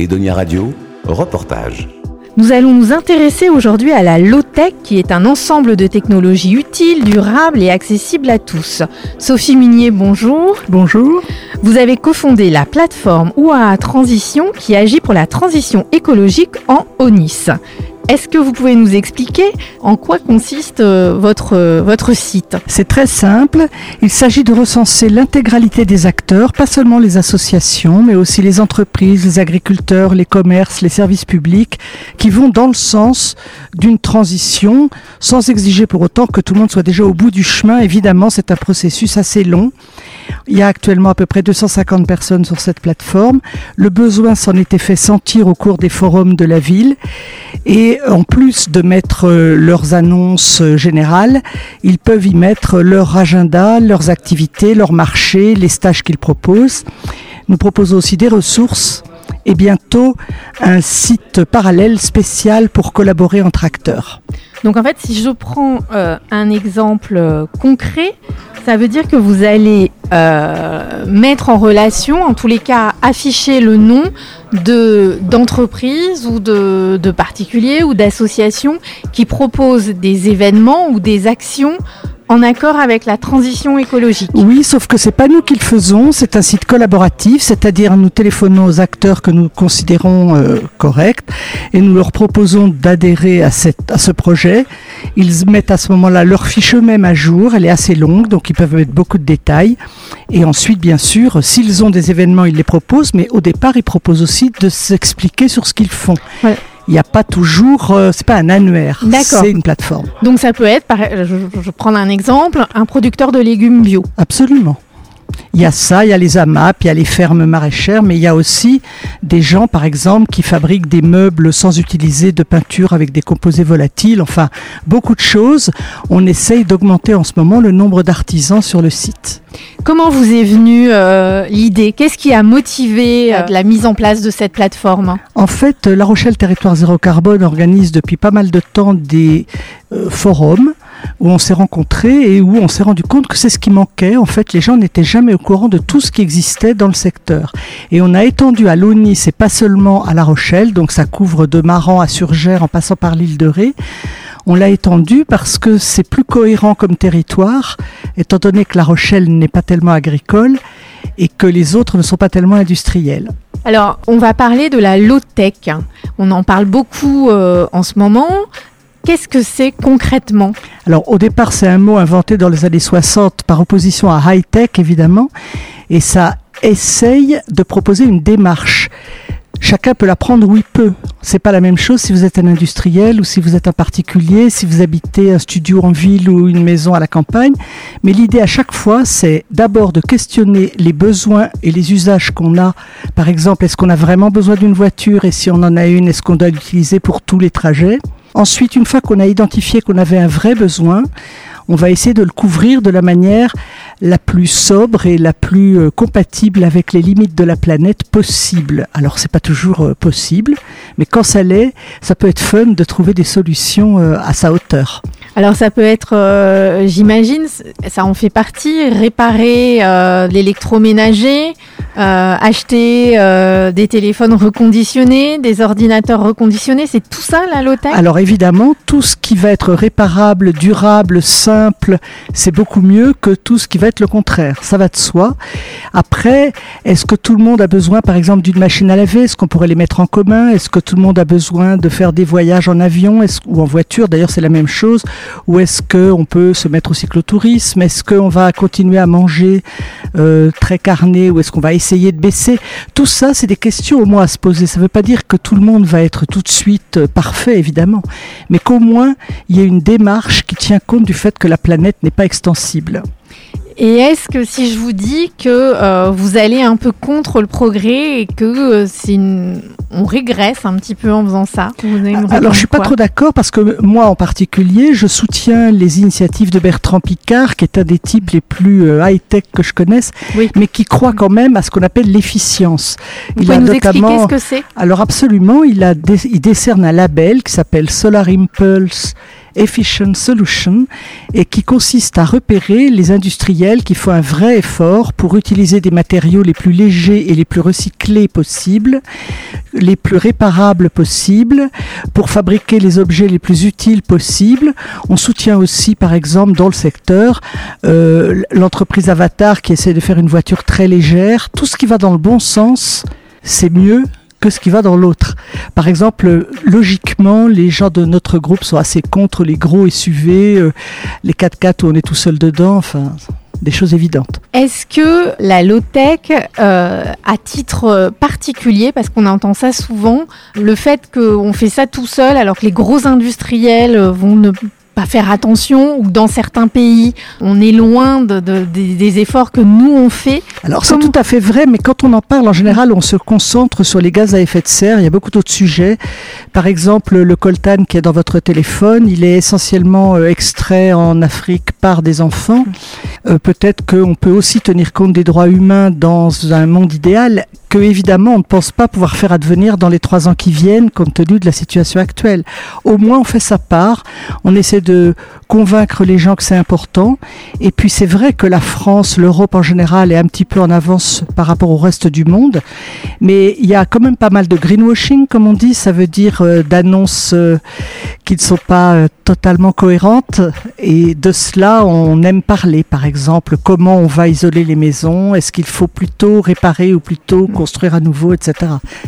Edonia Radio, reportage. Nous allons nous intéresser aujourd'hui à la low-tech qui est un ensemble de technologies utiles, durables et accessibles à tous. Sophie Minier, bonjour. Bonjour. Vous avez cofondé la plateforme OUA Transition qui agit pour la transition écologique en ONIS. Est-ce que vous pouvez nous expliquer en quoi consiste euh, votre, euh, votre site? C'est très simple. Il s'agit de recenser l'intégralité des acteurs, pas seulement les associations, mais aussi les entreprises, les agriculteurs, les commerces, les services publics, qui vont dans le sens d'une transition, sans exiger pour autant que tout le monde soit déjà au bout du chemin. Évidemment, c'est un processus assez long. Il y a actuellement à peu près 250 personnes sur cette plateforme. Le besoin s'en était fait sentir au cours des forums de la ville. Et en plus de mettre euh, leurs annonces euh, générales, ils peuvent y mettre leur agenda, leurs activités, leurs marchés, les stages qu'ils proposent. Nous proposons aussi des ressources et bientôt un site parallèle spécial pour collaborer entre acteurs. Donc en fait, si je prends euh, un exemple concret, ça veut dire que vous allez mettre en relation, en tous les cas, afficher le nom de d'entreprises ou de, de particuliers ou d'associations qui proposent des événements ou des actions en accord avec la transition écologique. Oui, sauf que c'est pas nous qui le faisons, c'est un site collaboratif, c'est-à-dire nous téléphonons aux acteurs que nous considérons euh, corrects et nous leur proposons d'adhérer à, cette, à ce projet. Ils mettent à ce moment-là leur fiche eux-mêmes à jour, elle est assez longue, donc ils peuvent mettre beaucoup de détails. Et ensuite, bien sûr, s'ils ont des événements, ils les proposent, mais au départ, ils proposent aussi de s'expliquer sur ce qu'ils font. Ouais il n'y a pas toujours, euh, c'est pas un annuaire, c'est une plateforme. Donc ça peut être, je, je prends un exemple, un producteur de légumes bio. Absolument. Il y a ça, il y a les AMAP, il y a les fermes maraîchères, mais il y a aussi des gens, par exemple, qui fabriquent des meubles sans utiliser de peinture avec des composés volatiles. Enfin, beaucoup de choses. On essaye d'augmenter en ce moment le nombre d'artisans sur le site. Comment vous est venue euh, l'idée? Qu'est-ce qui a motivé euh, la mise en place de cette plateforme? En fait, La Rochelle Territoire Zéro Carbone organise depuis pas mal de temps des euh, forums où on s'est rencontrés et où on s'est rendu compte que c'est ce qui manquait. En fait, les gens n'étaient jamais au courant de tout ce qui existait dans le secteur. Et on a étendu à l'ONI, c'est pas seulement à La Rochelle, donc ça couvre de Maran à Surgères en passant par l'île de Ré. On l'a étendu parce que c'est plus cohérent comme territoire, étant donné que La Rochelle n'est pas tellement agricole et que les autres ne sont pas tellement industriels. Alors, on va parler de la low-tech. On en parle beaucoup euh, en ce moment. Qu'est-ce que c'est concrètement Alors au départ c'est un mot inventé dans les années 60 par opposition à high-tech évidemment et ça essaye de proposer une démarche. Chacun peut la prendre où il peut. C'est pas la même chose si vous êtes un industriel ou si vous êtes un particulier, si vous habitez un studio en ville ou une maison à la campagne. Mais l'idée à chaque fois, c'est d'abord de questionner les besoins et les usages qu'on a. Par exemple, est-ce qu'on a vraiment besoin d'une voiture et si on en a une, est-ce qu'on doit l'utiliser pour tous les trajets? Ensuite, une fois qu'on a identifié qu'on avait un vrai besoin, on va essayer de le couvrir de la manière la plus sobre et la plus euh, compatible avec les limites de la planète possible. Alors c'est pas toujours euh, possible, mais quand ça l'est, ça peut être fun de trouver des solutions euh, à sa hauteur. Alors ça peut être, j'imagine, ça en fait partie, réparer l'électroménager, acheter des téléphones reconditionnés, des ordinateurs reconditionnés, c'est tout ça la low Alors évidemment, tout ce qui va être réparable, durable, c'est beaucoup mieux que tout ce qui va être le contraire. Ça va de soi. Après, est-ce que tout le monde a besoin, par exemple, d'une machine à laver? Est-ce qu'on pourrait les mettre en commun? Est-ce que tout le monde a besoin de faire des voyages en avion? Ou en voiture? D'ailleurs, c'est la même chose. Ou est-ce qu'on peut se mettre au cyclotourisme? Est-ce qu'on va continuer à manger euh, très carné? Ou est-ce qu'on va essayer de baisser? Tout ça, c'est des questions au moins à se poser. Ça ne veut pas dire que tout le monde va être tout de suite euh, parfait, évidemment, mais qu'au moins il y ait une démarche qui tient compte du fait que la planète n'est pas extensible. Et est-ce que si je vous dis que euh, vous allez un peu contre le progrès et que euh, c'est on régresse un petit peu en faisant ça Alors je suis pas trop d'accord parce que moi en particulier, je soutiens les initiatives de Bertrand Picard, qui est un des types les plus euh, high-tech que je connaisse, mais qui croit quand même à ce qu'on appelle l'efficience. Vous pouvez nous expliquer ce que c'est? Alors absolument, il, a il décerne un label qui s'appelle Solar Impulse Efficient Solution et qui consiste à repérer les industriels qui font un vrai effort pour utiliser des matériaux les plus légers et les plus recyclés possibles les plus réparables possibles, pour fabriquer les objets les plus utiles possibles. On soutient aussi, par exemple, dans le secteur, euh, l'entreprise Avatar qui essaie de faire une voiture très légère. Tout ce qui va dans le bon sens, c'est mieux que ce qui va dans l'autre. Par exemple, logiquement, les gens de notre groupe sont assez contre les gros SUV, euh, les 4x4 où on est tout seul dedans, enfin, des choses évidentes. Est-ce que la low-tech, euh, à titre particulier, parce qu'on entend ça souvent, le fait qu'on fait ça tout seul alors que les gros industriels vont ne faire attention ou que dans certains pays, on est loin de, des, efforts que nous on fait. Alors c'est tout à fait vrai, mais quand on en parle en général, on se concentre sur les gaz à effet de serre. Il y a beaucoup d'autres sujets. Par exemple, le coltan qui est dans votre téléphone, il est essentiellement euh, extrait en Afrique par des enfants. Euh, peut-être qu'on peut aussi tenir compte des droits humains dans un monde idéal que évidemment on ne pense pas pouvoir faire advenir dans les trois ans qui viennent compte tenu de la situation actuelle. Au moins on fait sa part, on essaie de convaincre les gens que c'est important. Et puis c'est vrai que la France, l'Europe en général est un petit peu en avance par rapport au reste du monde, mais il y a quand même pas mal de greenwashing comme on dit, ça veut dire euh, d'annonces euh, qui ne sont pas euh, totalement cohérentes. Et de cela on aime parler. Par exemple comment on va isoler les maisons, est-ce qu'il faut plutôt réparer ou plutôt construire à nouveau, etc.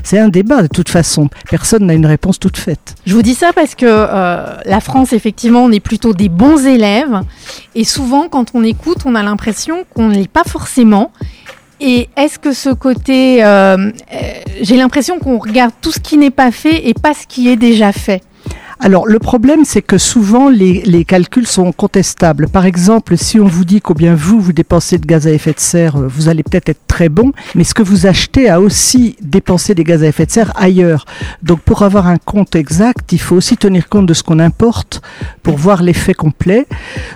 C'est un débat de toute façon. Personne n'a une réponse toute faite. Je vous dis ça parce que euh, la France, effectivement, on est plutôt des bons élèves. Et souvent, quand on écoute, on a l'impression qu'on ne pas forcément. Et est-ce que ce côté, euh, euh, j'ai l'impression qu'on regarde tout ce qui n'est pas fait et pas ce qui est déjà fait? Alors le problème, c'est que souvent les, les, calculs sont contestables. Par exemple, si on vous dit combien vous vous dépensez de gaz à effet de serre, euh, vous allez peut-être être très bon, mais ce que vous achetez a aussi dépensé des gaz à effet de serre ailleurs. Donc pour avoir un compte exact, il faut aussi tenir compte de ce qu'on importe pour voir l'effet complet.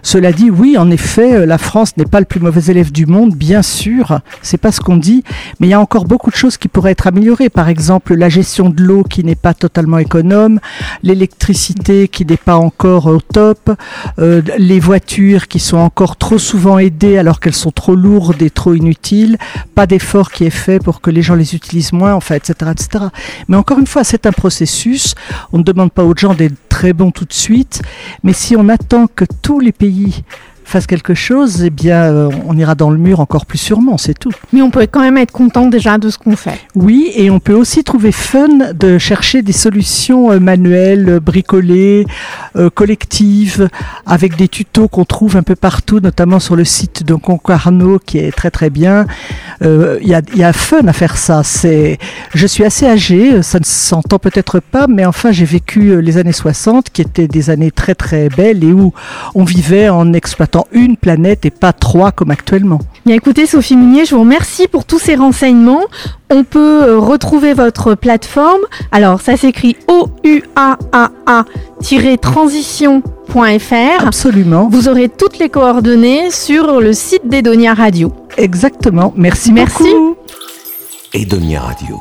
Cela dit, oui, en effet, euh, la France n'est pas le plus mauvais élève du monde, bien sûr, c'est pas ce qu'on dit, mais il y a encore beaucoup de choses qui pourraient être améliorées. Par exemple, la gestion de l'eau qui n'est pas totalement économe, l'électricité qui n'est pas encore au top, euh, les voitures qui sont encore trop souvent aidées alors qu'elles sont trop lourdes et trop inutiles, pas d'effort qui est fait pour que les gens les utilisent moins, enfin, etc., etc. Mais encore une fois, c'est un processus. On ne demande pas aux gens d'être très bons tout de suite, mais si on attend que tous les pays fasse quelque chose, eh bien, euh, on ira dans le mur encore plus sûrement, c'est tout. Mais on peut quand même être content déjà de ce qu'on fait. Oui, et on peut aussi trouver fun de chercher des solutions euh, manuelles, euh, bricolées, collectives, avec des tutos qu'on trouve un peu partout, notamment sur le site de Concarneau, qui est très très bien. Il y, a, y a fun à faire ça. C'est, je suis assez âgé, ça ne s'entend peut-être pas, mais enfin, j'ai vécu les années 60, qui étaient des années très très belles et où on vivait en exploitant une planète et pas trois comme actuellement. Bien écoutez Sophie Munier, je vous remercie pour tous ces renseignements. On peut euh, retrouver votre plateforme. Alors ça s'écrit O-U-A-A-A-transition.fr. Absolument. Vous aurez toutes les coordonnées sur le site d'Edonia Radio. Exactement. Merci, Merci. beaucoup. Edonia Radio.